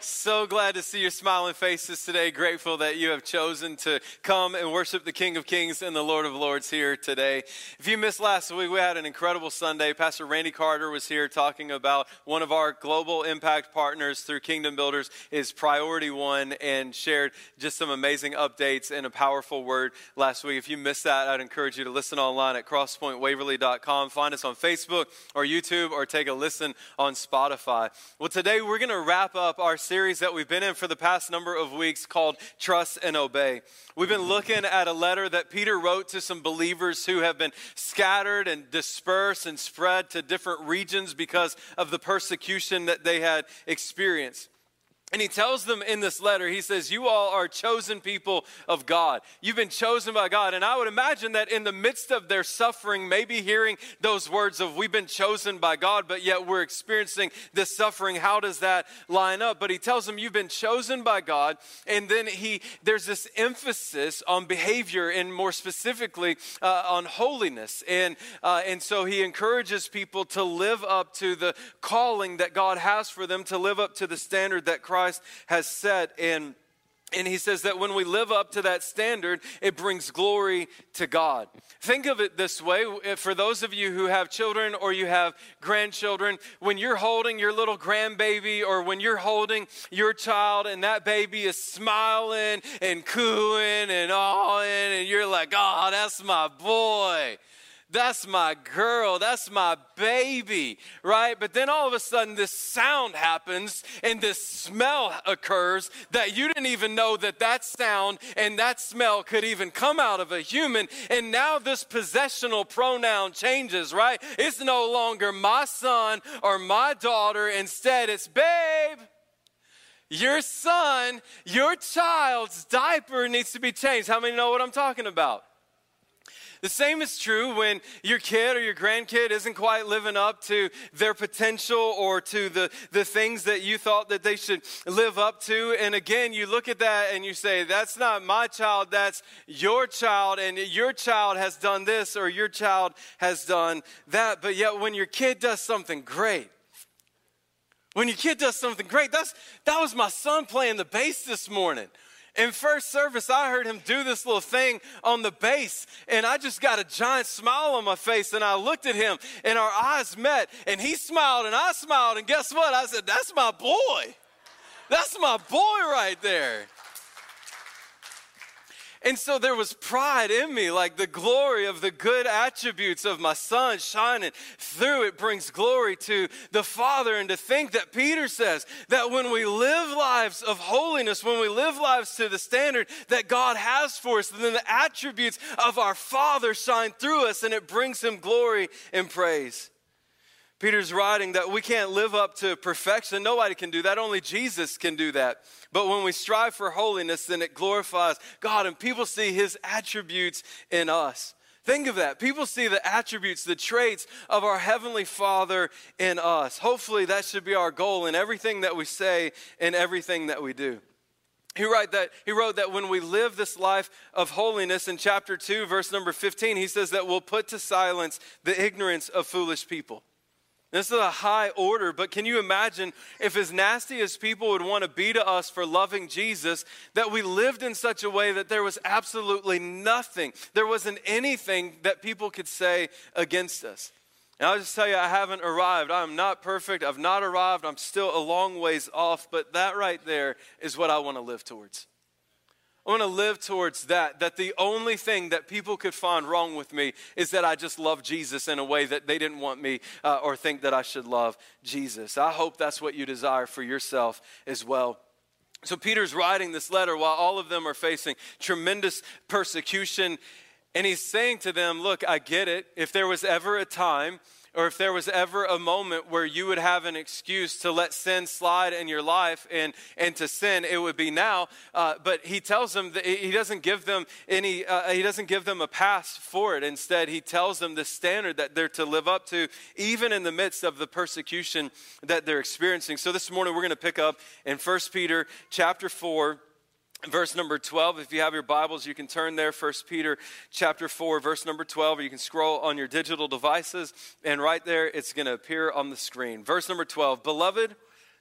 So glad to see your smiling faces today. Grateful that you have chosen to come and worship the King of Kings and the Lord of Lords here today. If you missed last week, we had an incredible Sunday. Pastor Randy Carter was here talking about one of our global impact partners through Kingdom Builders is Priority One and shared just some amazing updates and a powerful word last week. If you missed that, I'd encourage you to listen online at crosspointwaverly.com. Find us on Facebook or YouTube or take a listen on Spotify. Well, today we're going to wrap up our series that we've been in for the past number of weeks called Trust and Obey. We've been looking at a letter that Peter wrote to some believers who have been scattered and dispersed and spread to different regions because of the persecution that they had experienced. And he tells them in this letter, he says, You all are chosen people of God. You've been chosen by God. And I would imagine that in the midst of their suffering, maybe hearing those words of, We've been chosen by God, but yet we're experiencing this suffering. How does that line up? But he tells them, You've been chosen by God. And then he, there's this emphasis on behavior and more specifically uh, on holiness. And, uh, and so he encourages people to live up to the calling that God has for them, to live up to the standard that Christ Christ has set. And and he says that when we live up to that standard, it brings glory to God. Think of it this way for those of you who have children or you have grandchildren, when you're holding your little grandbaby or when you're holding your child and that baby is smiling and cooing and awing, and you're like, oh, that's my boy. That's my girl. That's my baby, right? But then all of a sudden, this sound happens and this smell occurs that you didn't even know that that sound and that smell could even come out of a human. And now this possessional pronoun changes, right? It's no longer my son or my daughter. Instead, it's babe your son, your child's diaper needs to be changed. How many know what I'm talking about? The same is true when your kid or your grandkid isn't quite living up to their potential or to the, the things that you thought that they should live up to. And again, you look at that and you say, that's not my child, that's your child, and your child has done this or your child has done that. But yet, when your kid does something great, when your kid does something great, that's, that was my son playing the bass this morning. In first service, I heard him do this little thing on the bass, and I just got a giant smile on my face. And I looked at him, and our eyes met, and he smiled, and I smiled. And guess what? I said, That's my boy. That's my boy right there. And so there was pride in me, like the glory of the good attributes of my son shining through. It brings glory to the Father. And to think that Peter says that when we live lives of holiness, when we live lives to the standard that God has for us, then the attributes of our Father shine through us and it brings him glory and praise. Peter's writing that we can't live up to perfection. Nobody can do that. Only Jesus can do that. But when we strive for holiness, then it glorifies God and people see his attributes in us. Think of that. People see the attributes, the traits of our Heavenly Father in us. Hopefully, that should be our goal in everything that we say and everything that we do. He, wrote that, he wrote that when we live this life of holiness in chapter 2, verse number 15, he says that we'll put to silence the ignorance of foolish people. This is a high order, but can you imagine if, as nasty as people would want to be to us for loving Jesus, that we lived in such a way that there was absolutely nothing, there wasn't anything that people could say against us? And I'll just tell you, I haven't arrived. I'm not perfect. I've not arrived. I'm still a long ways off, but that right there is what I want to live towards. I want to live towards that. That the only thing that people could find wrong with me is that I just love Jesus in a way that they didn't want me uh, or think that I should love Jesus. I hope that's what you desire for yourself as well. So Peter's writing this letter while all of them are facing tremendous persecution And he's saying to them, Look, I get it. If there was ever a time or if there was ever a moment where you would have an excuse to let sin slide in your life and, and to sin, it would be now. Uh, but he tells them that he doesn't give them any, uh, he doesn't give them a pass for it. Instead, he tells them the standard that they're to live up to, even in the midst of the persecution that they're experiencing. So this morning we're going to pick up in 1 Peter chapter 4 verse number 12 if you have your bibles you can turn there. 1 peter chapter 4 verse number 12 or you can scroll on your digital devices and right there it's going to appear on the screen. Verse number 12 beloved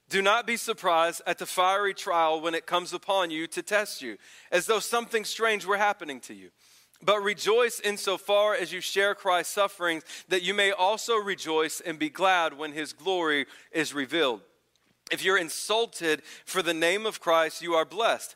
do not be surprised at the fiery trial when it comes upon you to test you as though something strange were happening to you. But rejoice insofar as you share Christ's sufferings, that you may also rejoice and be glad when his glory is revealed. If you're insulted for the name of Christ, you are blessed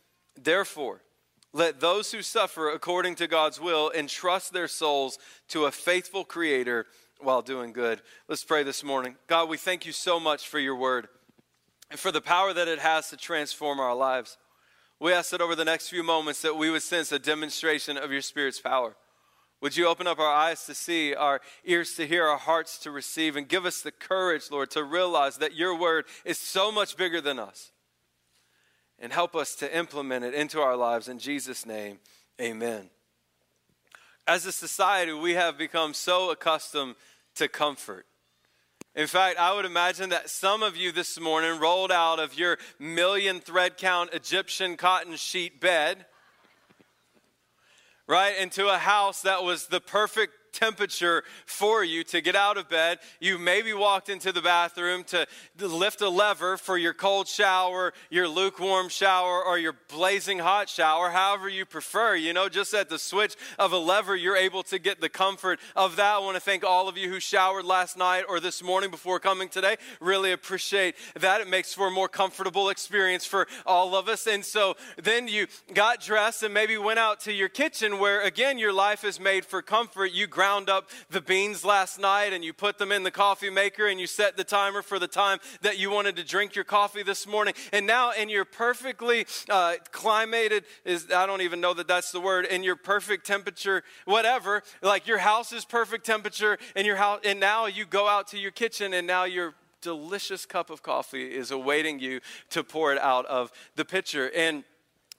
Therefore, let those who suffer according to God's will entrust their souls to a faithful Creator while doing good. Let's pray this morning. God, we thank you so much for your word and for the power that it has to transform our lives. We ask that over the next few moments that we would sense a demonstration of your Spirit's power. Would you open up our eyes to see, our ears to hear, our hearts to receive, and give us the courage, Lord, to realize that your word is so much bigger than us and help us to implement it into our lives. In Jesus' name, amen. As a society, we have become so accustomed to comfort. In fact, I would imagine that some of you this morning rolled out of your million thread count Egyptian cotton sheet bed, right, into a house that was the perfect temperature for you to get out of bed. You maybe walked into the bathroom to lift a lever for your cold shower, your lukewarm shower, or your blazing hot shower, however you prefer. You know, just at the switch of a lever, you're able to get the comfort of that. I want to thank all of you who showered last night or this morning before coming today. Really appreciate that. It makes for a more comfortable experience for all of us. And so then you got dressed and maybe went out to your kitchen where, again, your life is made for comfort. You ground up the beans last night and you put them in the coffee maker and you set the timer for the time that you wanted to drink your coffee this morning. And now, in your perfectly uh, climated, is I don't even know that that's the word, in your perfect temperature, whatever, like your house is perfect temperature and your house, and now you go out to your kitchen and now your delicious cup of coffee is awaiting you to pour it out of the pitcher. And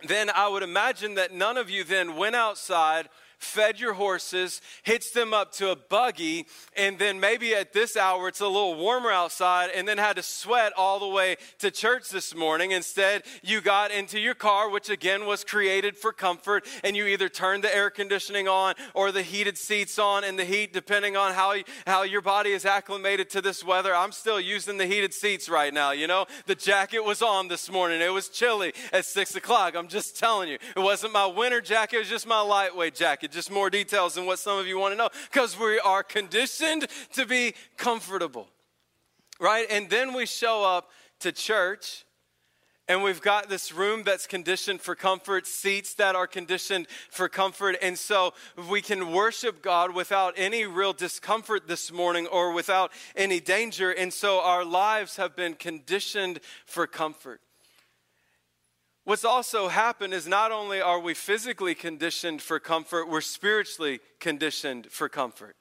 then I would imagine that none of you then went outside fed your horses, hitched them up to a buggy, and then maybe at this hour it's a little warmer outside, and then had to sweat all the way to church this morning. Instead, you got into your car, which again was created for comfort, and you either turned the air conditioning on or the heated seats on in the heat, depending on how, how your body is acclimated to this weather. I'm still using the heated seats right now. You know, the jacket was on this morning. It was chilly at six o'clock. I'm just telling you. It wasn't my winter jacket, it was just my lightweight jacket just more details than what some of you want to know because we are conditioned to be comfortable, right? And then we show up to church and we've got this room that's conditioned for comfort, seats that are conditioned for comfort. And so we can worship God without any real discomfort this morning or without any danger. And so our lives have been conditioned for comfort. What's also happened is not only are we physically conditioned for comfort, we're spiritually conditioned for comfort.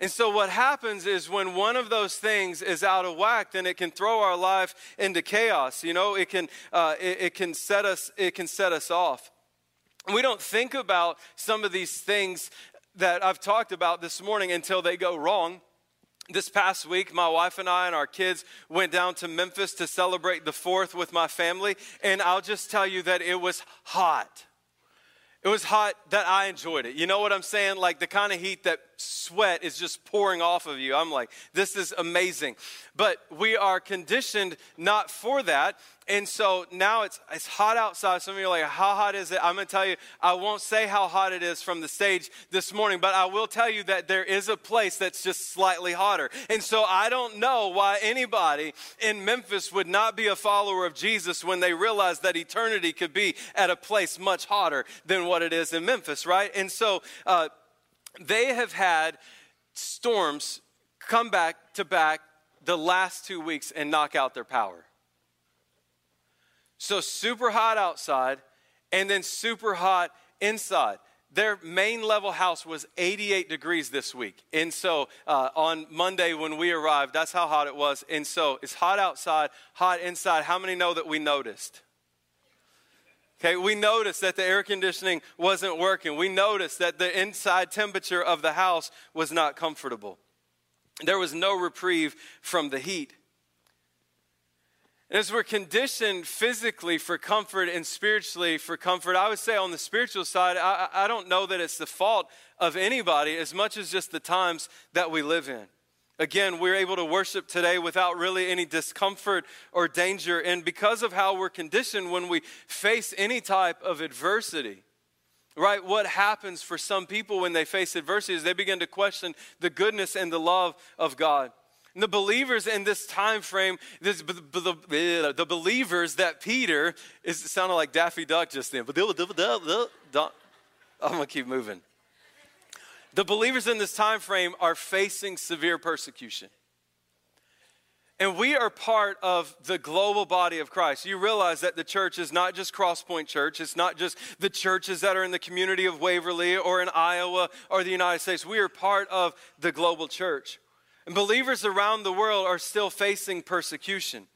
And so, what happens is when one of those things is out of whack, then it can throw our life into chaos. You know, it can, uh, it, it can set us, it can set us off. We don't think about some of these things that I've talked about this morning until they go wrong. This past week, my wife and I and our kids went down to Memphis to celebrate the fourth with my family. And I'll just tell you that it was hot. It was hot that I enjoyed it. You know what I'm saying? Like the kind of heat that sweat is just pouring off of you. I'm like, this is amazing. But we are conditioned not for that. And so now it's, it's hot outside. Some of you are like, how hot is it? I'm going to tell you, I won't say how hot it is from the stage this morning, but I will tell you that there is a place that's just slightly hotter. And so I don't know why anybody in Memphis would not be a follower of Jesus when they realize that eternity could be at a place much hotter than what it is in Memphis, right? And so uh, they have had storms come back to back the last two weeks and knock out their power. So super hot outside and then super hot inside. Their main level house was 88 degrees this week. And so uh, on Monday when we arrived, that's how hot it was. And so it's hot outside, hot inside. How many know that we noticed? Okay, we noticed that the air conditioning wasn't working. We noticed that the inside temperature of the house was not comfortable. There was no reprieve from the heat. As we're conditioned physically for comfort and spiritually for comfort, I would say on the spiritual side, I, I, don't know that it's the fault of anybody as much as just the times that we live in. Again, we're able to worship today without really any discomfort or danger. And because of how we're conditioned when we face any type of adversity, right? What happens for some people when they face adversity is they begin to question the goodness and the love of God. And the believers in this time frame, this, the, the believers that Peter is sounding like Daffy Duck just then. I'm gonna keep moving. The believers in this time frame are facing severe persecution. And we are part of the global body of Christ. You realize that the church is not just Crosspoint Church. It's not just the churches that are in the community of Waverly or in Iowa or the United States. We are part of the global church. And believers around the world are still facing persecution.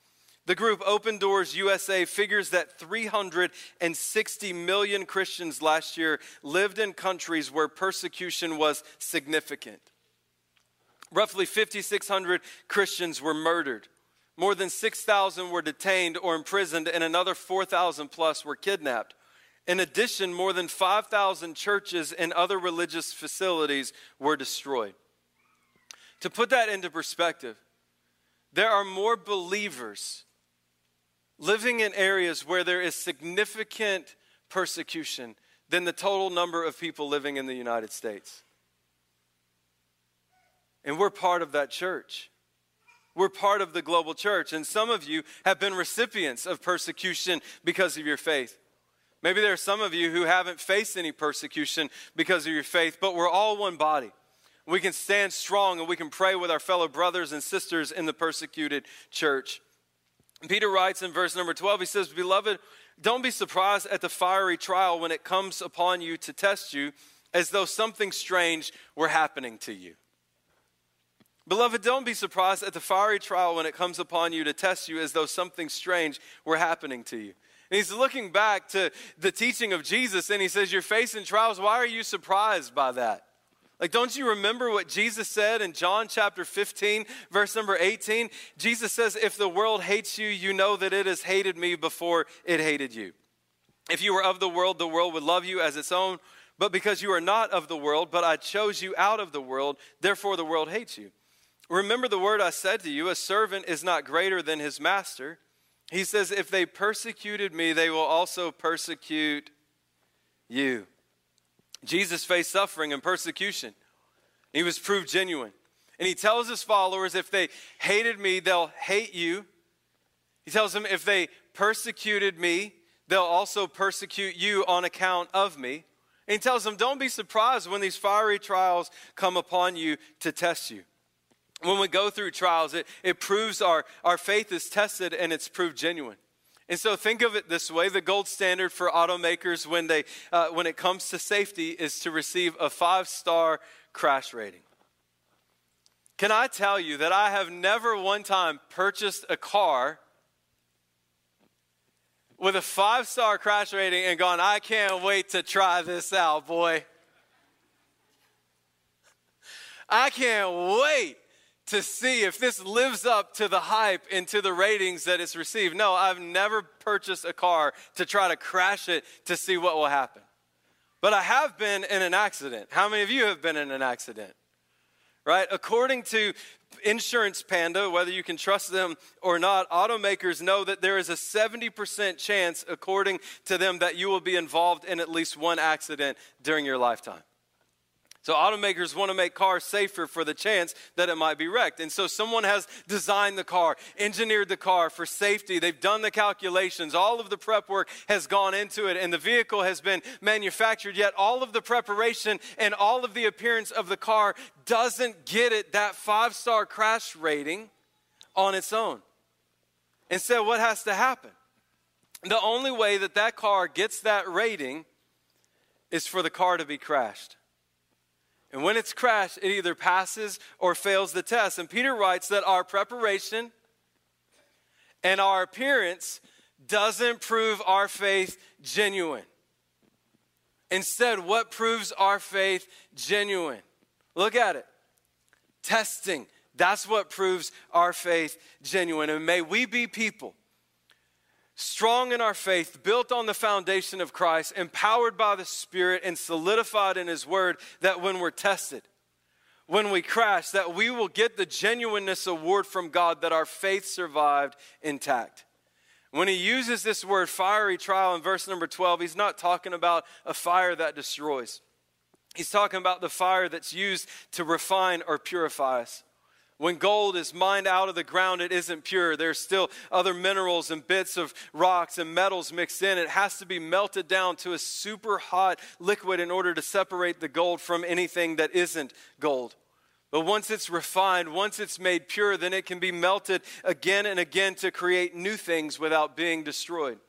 The group Open Doors USA figures that 360 million Christians last year lived in countries where persecution was significant. Roughly 5,600 Christians were murdered. More than 6,000 were detained or imprisoned, and another 4,000 plus were kidnapped. In addition, more than 5,000 churches and other religious facilities were destroyed. To put that into perspective, there are more believers living in areas where there is significant persecution than the total number of people living in the United States. And we're part of that church. We're part of the global church. And some of you have been recipients of persecution because of your faith. Maybe there are some of you who haven't faced any persecution because of your faith, but we're all one body. We can stand strong and we can pray with our fellow brothers and sisters in the persecuted church. Peter writes in verse number 12, he says, Beloved, don't be surprised at the fiery trial when it comes upon you to test you as though something strange were happening to you. Beloved, don't be surprised at the fiery trial when it comes upon you to test you as though something strange were happening to you. And he's looking back to the teaching of Jesus and he says, You're facing trials. Why are you surprised by that? Like, don't you remember what Jesus said in John chapter 15, verse number 18? Jesus says, If the world hates you, you know that it has hated me before it hated you. If you were of the world, the world would love you as its own. But because you are not of the world, but I chose you out of the world, therefore the world hates you. Remember the word I said to you a servant is not greater than his master. He says, If they persecuted me, they will also persecute you. Jesus faced suffering and persecution. He was proved genuine. And he tells his followers if they hated me, they'll hate you. He tells them if they persecuted me, they'll also persecute you on account of me. And he tells them, don't be surprised when these fiery trials come upon you to test you. When we go through trials, it, it proves our, our faith is tested and it's proved genuine. And so think of it this way the gold standard for automakers when, they, uh, when it comes to safety is to receive a five star crash rating. Can I tell you that I have never one time purchased a car with a five star crash rating and gone, I can't wait to try this out, boy. I can't wait to see if this lives up to the hype and to the ratings that it's received. No, I've never purchased a car to try to crash it to see what will happen. But I have been in an accident. How many of you have been in an accident? right? According to Insurance Panda, whether you can trust them or not, automakers know that there is a 70% chance, according to them, that you will be involved in at least one accident during your lifetime. So automakers want to make cars safer for the chance that it might be wrecked. And so someone has designed the car, engineered the car for safety. They've done the calculations. All of the prep work has gone into it and the vehicle has been manufactured. Yet all of the preparation and all of the appearance of the car doesn't get it that five star crash rating on its own. Instead, what has to happen? The only way that that car gets that rating is for the car to be crashed. And when it's crashed, it either passes or fails the test. And Peter writes that our preparation and our appearance doesn't prove our faith genuine. Instead, what proves our faith genuine? Look at it. Testing. That's what proves our faith genuine. And may we be people strong in our faith, built on the foundation of Christ, empowered by the Spirit, and solidified in His Word, that when we're tested, when we crash, that we will get the genuineness award from God that our faith survived intact. When he uses this word fiery trial in verse number 12, he's not talking about a fire that destroys. He's talking about the fire that's used to refine or purify us. When gold is mined out of the ground, it isn't pure. There's still other minerals and bits of rocks and metals mixed in. It has to be melted down to a super hot liquid in order to separate the gold from anything that isn't gold. But once it's refined, once it's made pure, then it can be melted again and again to create new things without being destroyed.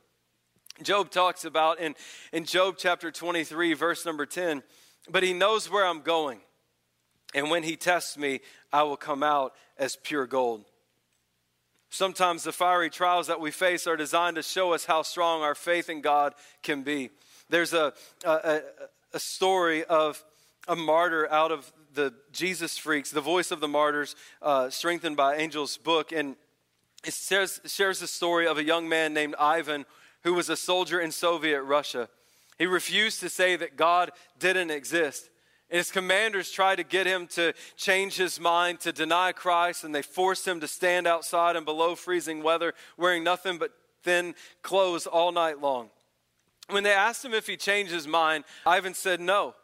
Job talks about in, in Job chapter 23, verse number 10, but he knows where I'm going. And when he tests me, I will come out as pure gold. Sometimes the fiery trials that we face are designed to show us how strong our faith in God can be. There's a, a, a story of a martyr out of the Jesus Freaks, the voice of the martyrs, uh, strengthened by Angel's book. And it shares, shares the story of a young man named Ivan who was a soldier in Soviet Russia. He refused to say that God didn't exist. His commanders tried to get him to change his mind, to deny Christ, and they forced him to stand outside in below freezing weather, wearing nothing but thin clothes all night long. When they asked him if he changed his mind, Ivan said no.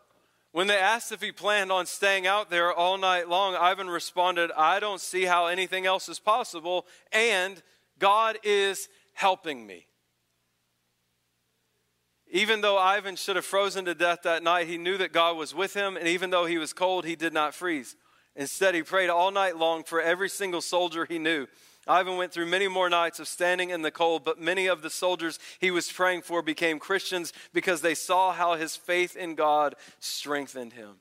When they asked if he planned on staying out there all night long, Ivan responded, I don't see how anything else is possible, and God is helping me. Even though Ivan should have frozen to death that night, he knew that God was with him, and even though he was cold, he did not freeze. Instead, he prayed all night long for every single soldier he knew. Ivan went through many more nights of standing in the cold, but many of the soldiers he was praying for became Christians because they saw how his faith in God strengthened him.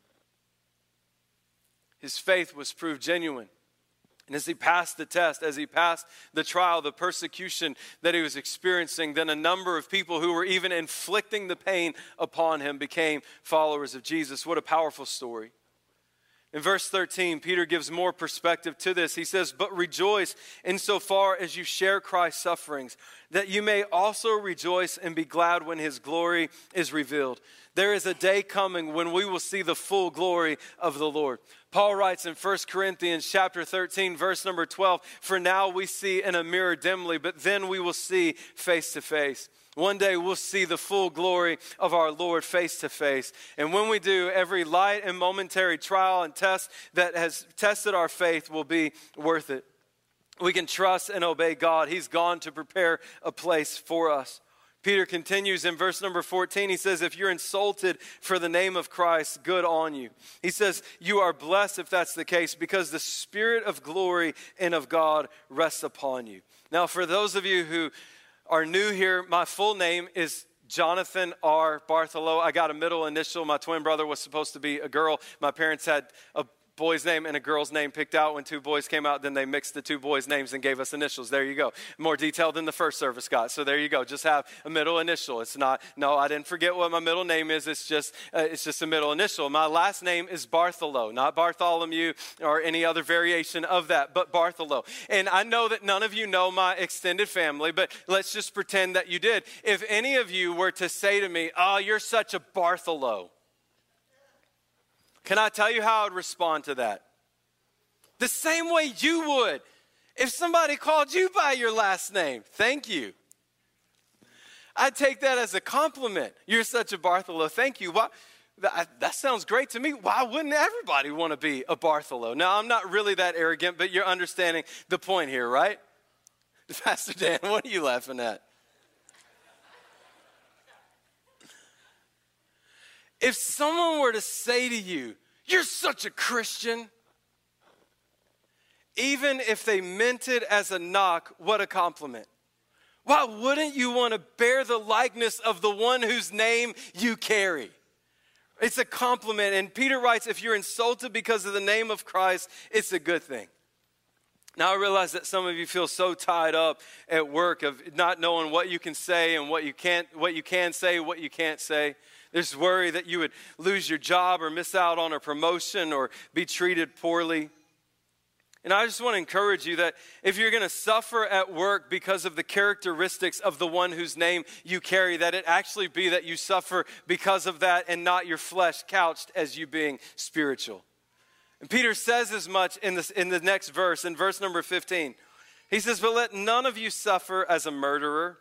His faith was proved genuine. And as he passed the test, as he passed the trial, the persecution that he was experiencing, then a number of people who were even inflicting the pain upon him became followers of Jesus. What a powerful story. In verse 13, Peter gives more perspective to this. He says, But rejoice insofar as you share Christ's sufferings, that you may also rejoice and be glad when his glory is revealed. There is a day coming when we will see the full glory of the Lord. Paul writes in 1 Corinthians chapter 13 verse number 12, "For now we see in a mirror dimly, but then we will see face to face." One day we'll see the full glory of our Lord face to face. And when we do, every light and momentary trial and test that has tested our faith will be worth it. We can trust and obey God. He's gone to prepare a place for us. Peter continues in verse number 14. He says, If you're insulted for the name of Christ, good on you. He says, You are blessed if that's the case, because the Spirit of glory and of God rests upon you. Now, for those of you who are new here, my full name is Jonathan R. Bartholow. I got a middle initial. My twin brother was supposed to be a girl. My parents had a boy's name and a girl's name picked out. When two boys came out, then they mixed the two boys' names and gave us initials. There you go. More detailed than the first service got. So there you go. Just have a middle initial. It's not. No, I didn't forget what my middle name is. It's just. Uh, it's just a middle initial. My last name is Bartholo, not Bartholomew or any other variation of that, but Bartholo. And I know that none of you know my extended family, but let's just pretend that you did. If any of you were to say to me, "Oh, you're such a Bartholow," Can I tell you how I'd respond to that? the same way you would if somebody called you by your last name. Thank you. I take that as a compliment. You're such a Bartholo. Thank you. Why? That, that sounds great to me. Why wouldn't everybody want to be a Bartholo? Now, I'm not really that arrogant, but you're understanding the point here, right? Pastor Dan, what are you laughing at? If someone were to say to you, You're such a Christian, even if they meant it as a knock, what a compliment. Why wouldn't you want to bear the likeness of the one whose name you carry? It's a compliment. And Peter writes if you're insulted because of the name of Christ, it's a good thing. Now I realize that some of you feel so tied up at work of not knowing what you can say and what you can't what you can say, what you can't say. There's worry that you would lose your job or miss out on a promotion or be treated poorly. And I just want to encourage you that if you're going to suffer at work because of the characteristics of the one whose name you carry, that it actually be that you suffer because of that and not your flesh couched as you being spiritual. And Peter says as much in, this, in the next verse, in verse number 15. He says, But let none of you suffer as a murderer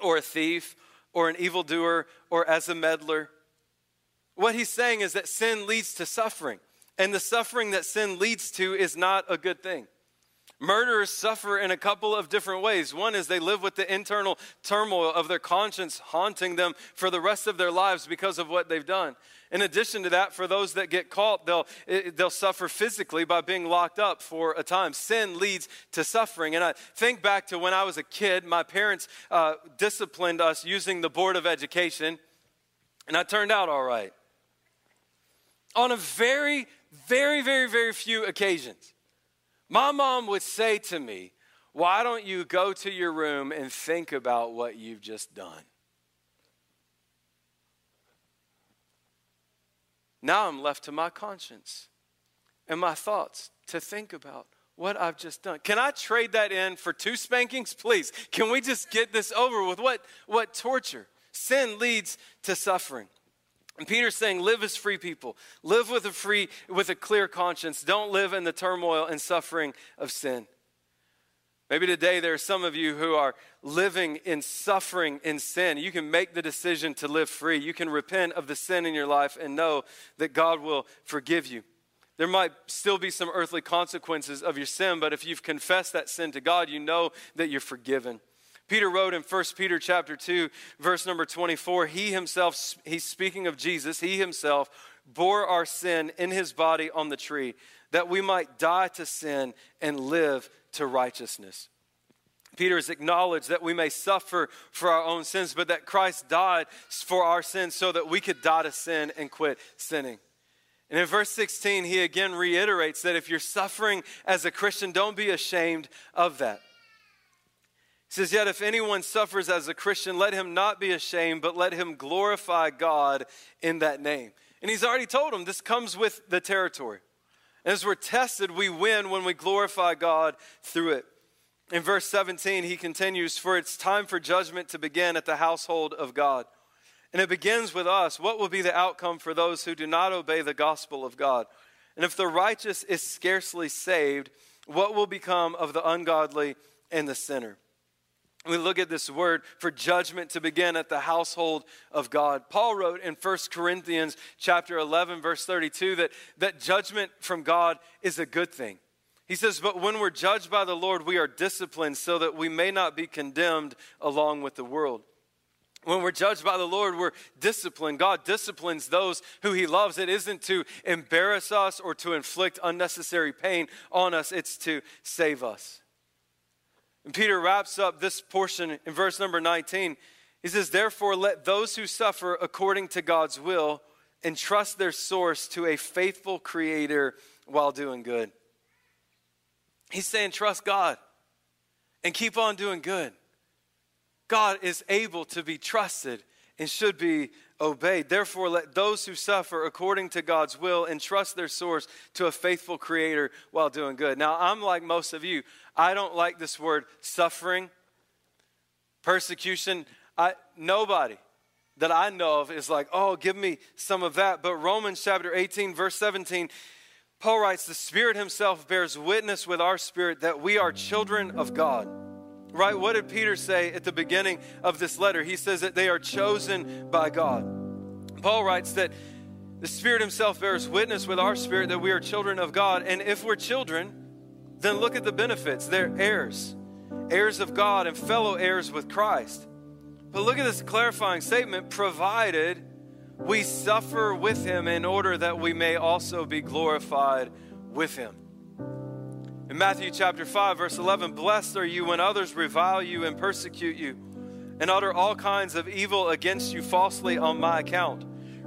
or a thief or an evildoer or as a meddler. What he's saying is that sin leads to suffering, and the suffering that sin leads to is not a good thing. Murderers suffer in a couple of different ways. One is they live with the internal turmoil of their conscience haunting them for the rest of their lives because of what they've done. In addition to that, for those that get caught, they'll, they'll suffer physically by being locked up for a time. Sin leads to suffering. And I think back to when I was a kid, my parents uh, disciplined us using the Board of Education, and I turned out all right. On a very, very, very, very few occasions my mom would say to me, Why don't you go to your room and think about what you've just done? Now I'm left to my conscience and my thoughts to think about what I've just done. Can I trade that in for two spankings? Please. Can we just get this over with? What, what torture? Sin leads to suffering. And Peter's saying, live as free people. Live with a free, with a clear conscience. Don't live in the turmoil and suffering of sin. Maybe today there are some of you who are living in suffering in sin. You can make the decision to live free. You can repent of the sin in your life and know that God will forgive you. There might still be some earthly consequences of your sin, but if you've confessed that sin to God, you know that you're forgiven. Peter wrote in 1 Peter chapter 2 verse number 24, he himself he's speaking of Jesus, he himself bore our sin in his body on the tree that we might die to sin and live to righteousness. Peter has acknowledged that we may suffer for our own sins, but that Christ died for our sins so that we could die to sin and quit sinning. And in verse 16, he again reiterates that if you're suffering as a Christian, don't be ashamed of that. He says, Yet if anyone suffers as a Christian, let him not be ashamed, but let him glorify God in that name. And he's already told him this comes with the territory. As we're tested, we win when we glorify God through it. In verse 17, he continues, For it's time for judgment to begin at the household of God. And it begins with us. What will be the outcome for those who do not obey the gospel of God? And if the righteous is scarcely saved, what will become of the ungodly and the sinner? We look at this word for judgment to begin at the household of God. Paul wrote in 1 Corinthians chapter 11 verse 32 that that judgment from God is a good thing. He says, "But when we're judged by the Lord, we are disciplined so that we may not be condemned along with the world." When we're judged by the Lord, we're disciplined. God disciplines those who He loves. It isn't to embarrass us or to inflict unnecessary pain on us, it's to save us. And Peter wraps up this portion in verse number 19. He says, Therefore, let those who suffer according to God's will entrust their source to a faithful Creator while doing good. He's saying, Trust God and keep on doing good. God is able to be trusted and should be obeyed. Therefore, let those who suffer according to God's will entrust their source to a faithful Creator while doing good. Now, I'm like most of you. I don't like this word suffering, persecution. I, nobody that I know of is like, oh, give me some of that. But Romans chapter 18, verse 17, Paul writes, The Spirit Himself bears witness with our spirit that we are children of God. Right? What did Peter say at the beginning of this letter? He says that they are chosen by God. Paul writes that the Spirit Himself bears witness with our spirit that we are children of God. And if we're children, then look at the benefits. They're heirs, heirs of God and fellow heirs with Christ. But look at this clarifying statement provided we suffer with him in order that we may also be glorified with him. In Matthew chapter 5, verse 11, blessed are you when others revile you and persecute you and utter all kinds of evil against you falsely on my account.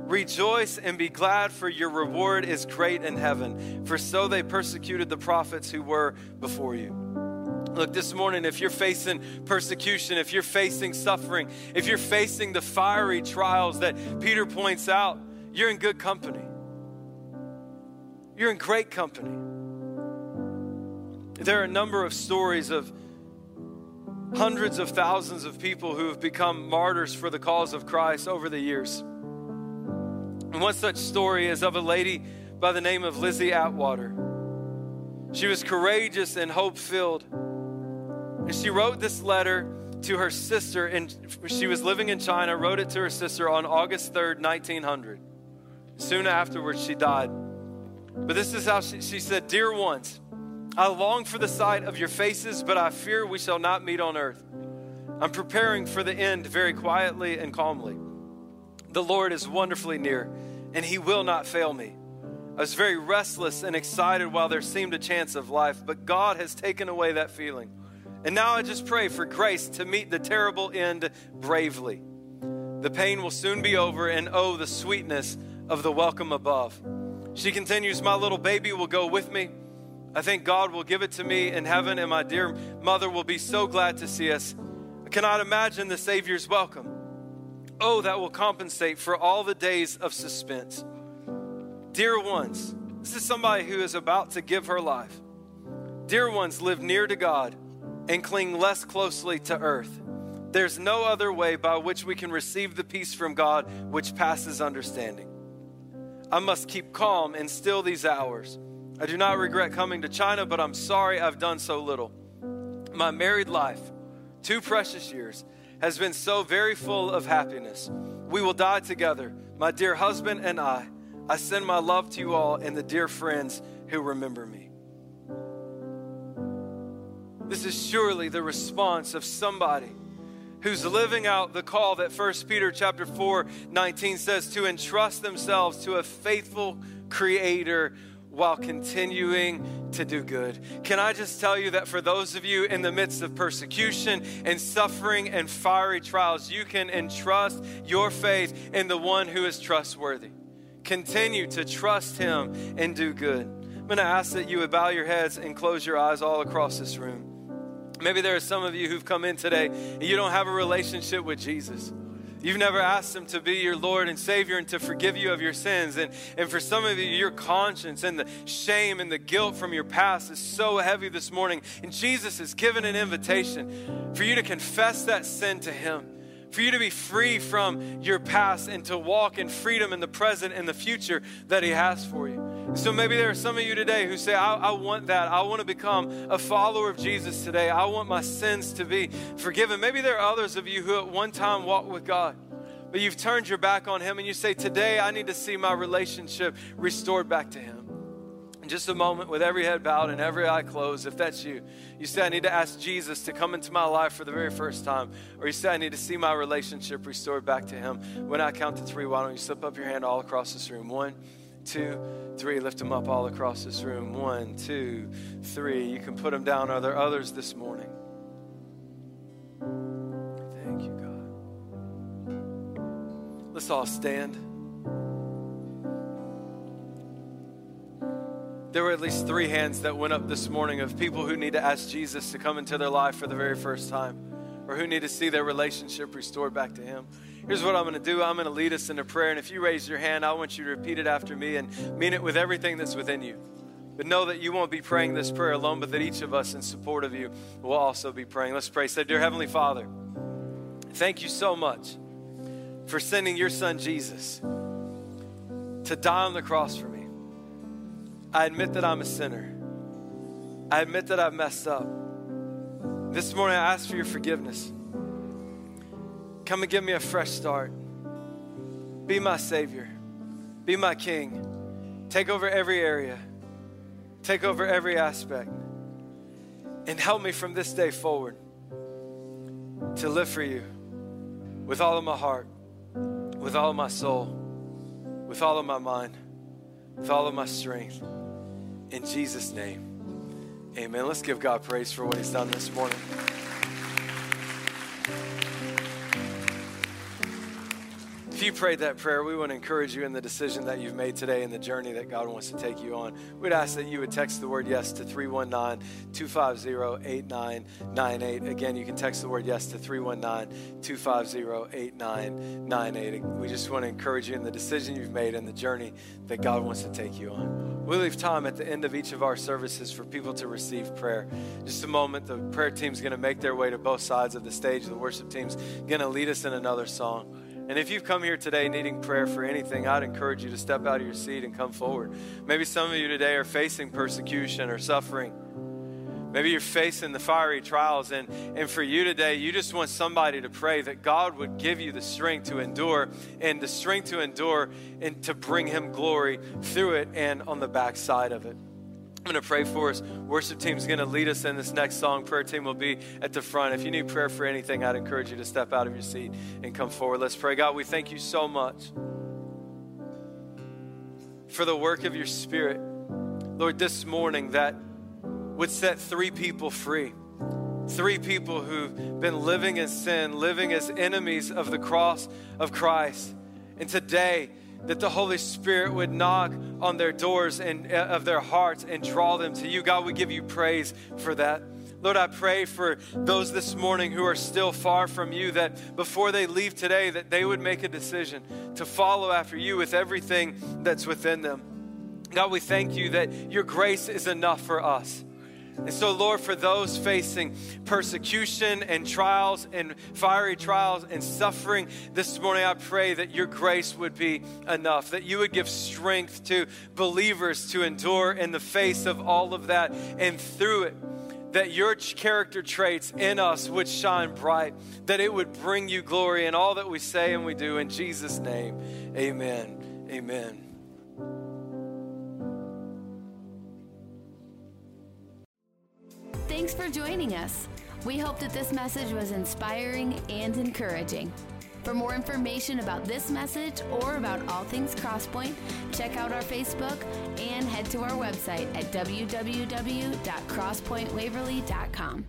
Rejoice and be glad, for your reward is great in heaven, for so they persecuted the prophets who were before you. Look, this morning, if you're facing persecution, if you're facing suffering, if you're facing the fiery trials that Peter points out, you're in good company. You're in great company. There are a number of stories of hundreds of thousands of people who have become martyrs for the cause of Christ over the years. And one such story is of a lady by the name of Lizzie Atwater. She was courageous and hope filled. And she wrote this letter to her sister, and she was living in China, wrote it to her sister on August 3rd, 1900. Soon afterwards, she died. But this is how she, she said Dear ones, I long for the sight of your faces, but I fear we shall not meet on earth. I'm preparing for the end very quietly and calmly. The Lord is wonderfully near, and He will not fail me. I was very restless and excited while there seemed a chance of life, but God has taken away that feeling. And now I just pray for grace to meet the terrible end bravely. The pain will soon be over, and oh, the sweetness of the welcome above. She continues, My little baby will go with me. I think God will give it to me in heaven, and my dear mother will be so glad to see us. I cannot imagine the Savior's welcome. Oh, that will compensate for all the days of suspense. Dear ones, this is somebody who is about to give her life. Dear ones, live near to God and cling less closely to earth. There's no other way by which we can receive the peace from God which passes understanding. I must keep calm and still these hours. I do not regret coming to China, but I'm sorry I've done so little. My married life, two precious years, has been so very full of happiness. We will die together, my dear husband and I. I send my love to you all and the dear friends who remember me. This is surely the response of somebody who's living out the call that 1 Peter chapter 4 19 says to entrust themselves to a faithful creator while continuing to do good. Can I just tell you that for those of you in the midst of persecution and suffering and fiery trials, you can entrust your faith in the one who is trustworthy. Continue to trust him and do good. I'm going to ask that you would bow your heads and close your eyes all across this room. Maybe there are some of you who've come in today and you don't have a relationship with Jesus. You've never asked Him to be your Lord and Savior and to forgive you of your sins. And, and for some of you, your conscience and the shame and the guilt from your past is so heavy this morning. And Jesus has given an invitation for you to confess that sin to Him for you to be free from your past and to walk in freedom in the present and the future that He has for you. So maybe there are some of you today who say, I, I, want that. I want to become a follower of Jesus today. I want my sins to be forgiven. Maybe there are others of you who at one time walked with God, but you've turned your back on Him and you say, Today I need to see my relationship restored back to Him. In just a moment, with every head bowed and every eye closed, if that's you, you say, I need to ask Jesus to come into my life for the very first time, or you say, I need to see my relationship restored back to Him. When I count to three, why don't you slip up your hand all across this room? One, two, three. Lift them up all across this room. One, two, three. You can put them down. Are there others this morning? Thank you, God. Let's all stand. There were at least three hands that went up this morning of people who need to ask Jesus to come into their life for the very first time or who need to see their relationship restored back to Him. Here's what I'm going to do I'm going to lead us into prayer. And if you raise your hand, I want you to repeat it after me and mean it with everything that's within you. But know that you won't be praying this prayer alone, but that each of us in support of you will also be praying. Let's pray. Say, Dear Heavenly Father, thank you so much for sending your son Jesus to die on the cross for me. I admit that I'm a sinner. I admit that I've messed up. This morning, I ask for your forgiveness. Come and give me a fresh start. Be my Savior. Be my King. Take over every area. Take over every aspect. And help me from this day forward to live for you with all of my heart, with all of my soul, with all of my mind, with all of my strength. In Jesus' name, amen. Let's give God praise for what He's done this morning. If you prayed that prayer, we want to encourage you in the decision that you've made today and the journey that God wants to take you on. We'd ask that you would text the word yes to 319 250 8998. Again, you can text the word yes to 319 250 8998. We just want to encourage you in the decision you've made and the journey that God wants to take you on. We leave time at the end of each of our services for people to receive prayer. Just a moment, the prayer team's going to make their way to both sides of the stage. The worship team's going to lead us in another song. And if you've come here today needing prayer for anything, I'd encourage you to step out of your seat and come forward. Maybe some of you today are facing persecution or suffering. Maybe you're facing the fiery trials, and, and for you today, you just want somebody to pray that God would give you the strength to endure and the strength to endure and to bring Him glory through it and on the backside of it. Going to pray for us. Worship team is going to lead us in this next song. Prayer team will be at the front. If you need prayer for anything, I'd encourage you to step out of your seat and come forward. Let's pray. God, we thank you so much for the work of your Spirit. Lord, this morning that would set three people free. Three people who've been living in sin, living as enemies of the cross of Christ. And today, that the Holy Spirit would knock on their doors and uh, of their hearts and draw them to you. God, we give you praise for that. Lord, I pray for those this morning who are still far from you that before they leave today that they would make a decision to follow after you with everything that's within them. God, we thank you that your grace is enough for us. And so, Lord, for those facing persecution and trials and fiery trials and suffering this morning, I pray that your grace would be enough, that you would give strength to believers to endure in the face of all of that and through it that your character traits in us would shine bright, that it would bring you glory in all that we say and we do. In Jesus' name, amen. Amen. Thanks for joining us. We hope that this message was inspiring and encouraging. For more information about this message or about all things Crosspoint, check out our Facebook and head to our website at www.crosspointwaverly.com.